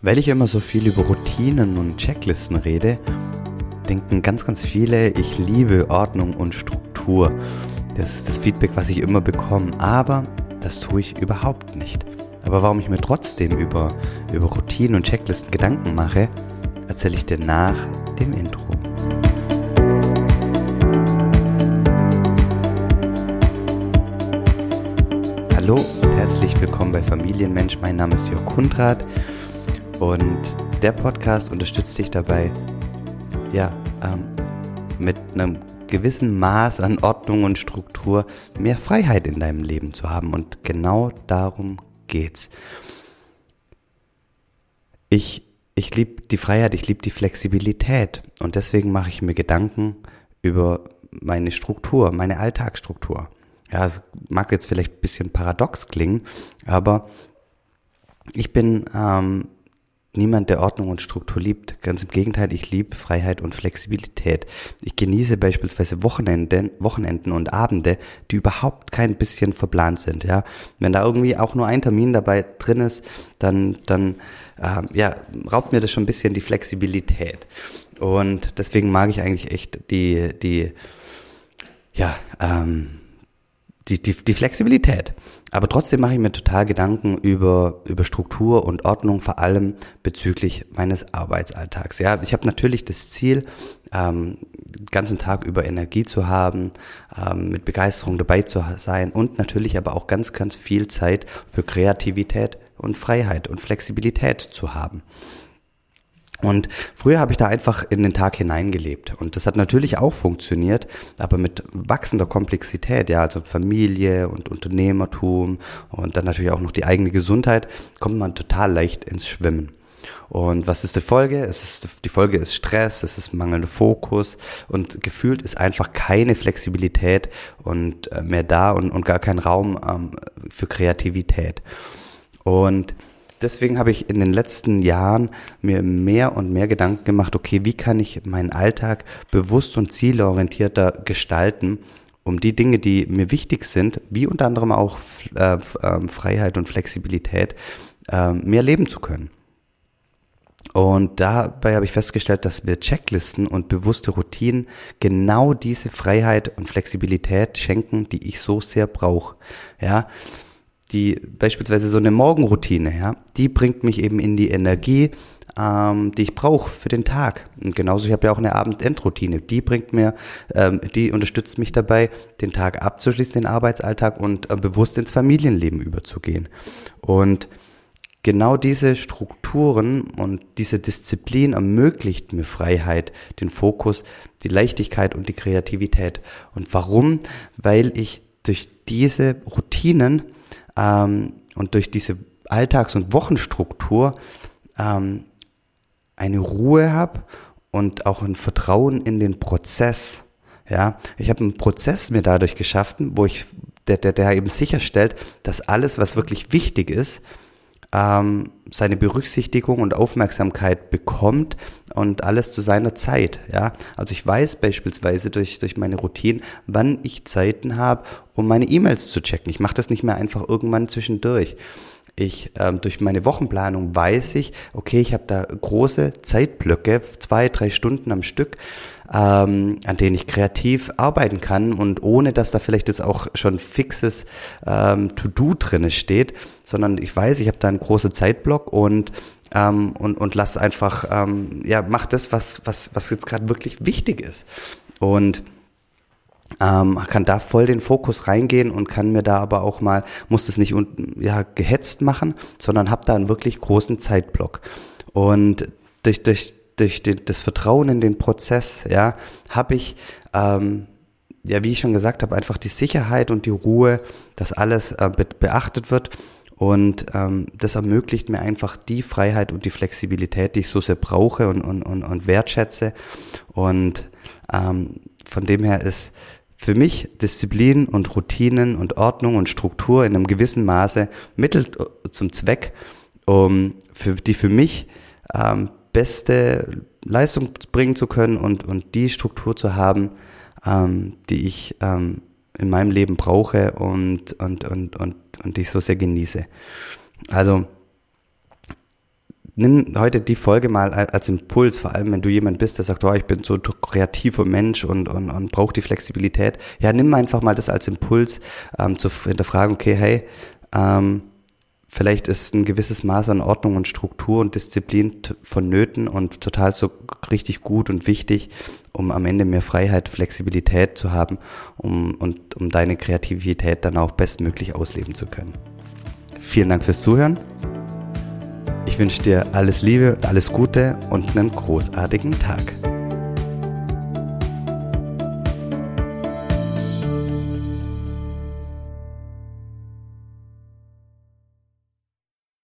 Weil ich immer so viel über Routinen und Checklisten rede, denken ganz, ganz viele, ich liebe Ordnung und Struktur. Das ist das Feedback, was ich immer bekomme. Aber das tue ich überhaupt nicht. Aber warum ich mir trotzdem über, über Routinen und Checklisten Gedanken mache, erzähle ich dir nach dem Intro. Hallo und herzlich willkommen bei Familienmensch. Mein Name ist Jörg Kundrat. Und der Podcast unterstützt dich dabei, ja, ähm, mit einem gewissen Maß an Ordnung und Struktur mehr Freiheit in deinem Leben zu haben. Und genau darum geht's. Ich, ich liebe die Freiheit, ich liebe die Flexibilität. Und deswegen mache ich mir Gedanken über meine Struktur, meine Alltagsstruktur. Ja, es mag jetzt vielleicht ein bisschen paradox klingen, aber ich bin ähm, niemand, der Ordnung und Struktur liebt. Ganz im Gegenteil, ich liebe Freiheit und Flexibilität. Ich genieße beispielsweise Wochenenden, Wochenenden und Abende, die überhaupt kein bisschen verplant sind. Ja, wenn da irgendwie auch nur ein Termin dabei drin ist, dann dann äh, ja raubt mir das schon ein bisschen die Flexibilität. Und deswegen mag ich eigentlich echt die die ja ähm, die, die, die Flexibilität. Aber trotzdem mache ich mir total Gedanken über, über Struktur und Ordnung, vor allem bezüglich meines Arbeitsalltags. Ja, ich habe natürlich das Ziel, ähm, den ganzen Tag über Energie zu haben, ähm, mit Begeisterung dabei zu sein und natürlich aber auch ganz, ganz viel Zeit für Kreativität und Freiheit und Flexibilität zu haben. Und früher habe ich da einfach in den Tag hineingelebt. Und das hat natürlich auch funktioniert, aber mit wachsender Komplexität, ja, also Familie und Unternehmertum und dann natürlich auch noch die eigene Gesundheit, kommt man total leicht ins Schwimmen. Und was ist die Folge? Es ist, die Folge ist Stress, es ist mangelnder Fokus und gefühlt ist einfach keine Flexibilität und äh, mehr da und, und gar kein Raum ähm, für Kreativität. Und deswegen habe ich in den letzten Jahren mir mehr und mehr Gedanken gemacht, okay, wie kann ich meinen Alltag bewusst und zielorientierter gestalten, um die Dinge, die mir wichtig sind, wie unter anderem auch äh, äh, Freiheit und Flexibilität, äh, mehr leben zu können. Und dabei habe ich festgestellt, dass mir Checklisten und bewusste Routinen genau diese Freiheit und Flexibilität schenken, die ich so sehr brauche. Ja, die beispielsweise so eine Morgenroutine, ja, die bringt mich eben in die Energie, ähm, die ich brauche für den Tag. Und genauso, ich habe ja auch eine Abendendroutine, die bringt mir, ähm, die unterstützt mich dabei, den Tag abzuschließen, den Arbeitsalltag und äh, bewusst ins Familienleben überzugehen. Und genau diese Strukturen und diese Disziplin ermöglicht mir Freiheit, den Fokus, die Leichtigkeit und die Kreativität. Und warum? Weil ich durch diese Routinen ähm, und durch diese Alltags- und Wochenstruktur ähm, eine Ruhe habe und auch ein Vertrauen in den Prozess. Ja, ich habe einen Prozess mir dadurch geschaffen, wo ich der, der, der eben sicherstellt, dass alles, was wirklich wichtig ist, ähm, seine Berücksichtigung und Aufmerksamkeit bekommt und alles zu seiner Zeit. Ja, also ich weiß beispielsweise durch durch meine Routine, wann ich Zeiten habe, um meine E-Mails zu checken. Ich mache das nicht mehr einfach irgendwann zwischendurch. Ich ähm, durch meine Wochenplanung weiß ich, okay, ich habe da große Zeitblöcke, zwei, drei Stunden am Stück, ähm, an denen ich kreativ arbeiten kann und ohne, dass da vielleicht jetzt auch schon fixes ähm, To-Do drinne steht, sondern ich weiß, ich habe da einen großen Zeitblock und ähm, und und lass einfach ähm, ja mach das, was was was jetzt gerade wirklich wichtig ist. Und ähm, kann da voll den Fokus reingehen und kann mir da aber auch mal, muss das nicht ja, gehetzt machen, sondern habe da einen wirklich großen Zeitblock. Und durch, durch, durch den, das Vertrauen in den Prozess, ja, habe ich, ähm, ja, wie ich schon gesagt habe, einfach die Sicherheit und die Ruhe, dass alles äh, be beachtet wird. Und ähm, das ermöglicht mir einfach die Freiheit und die Flexibilität, die ich so sehr brauche und, und, und, und wertschätze. Und ähm, von dem her ist für mich Disziplin und Routinen und Ordnung und Struktur in einem gewissen Maße Mittel zum Zweck, um für die für mich ähm, beste Leistung bringen zu können und, und die Struktur zu haben, ähm, die ich ähm, in meinem Leben brauche und, und, und, und, und die ich so sehr genieße. Also nimm heute die Folge mal als Impuls, vor allem wenn du jemand bist, der sagt, oh, ich bin so kreativer Mensch und, und, und brauche die Flexibilität. Ja, nimm einfach mal das als Impuls ähm, zu hinterfragen, okay, hey, ähm, vielleicht ist ein gewisses Maß an Ordnung und Struktur und Disziplin vonnöten und total so richtig gut und wichtig, um am Ende mehr Freiheit, Flexibilität zu haben um, und um deine Kreativität dann auch bestmöglich ausleben zu können. Vielen Dank fürs Zuhören. Ich wünsche dir alles Liebe, alles Gute und einen großartigen Tag.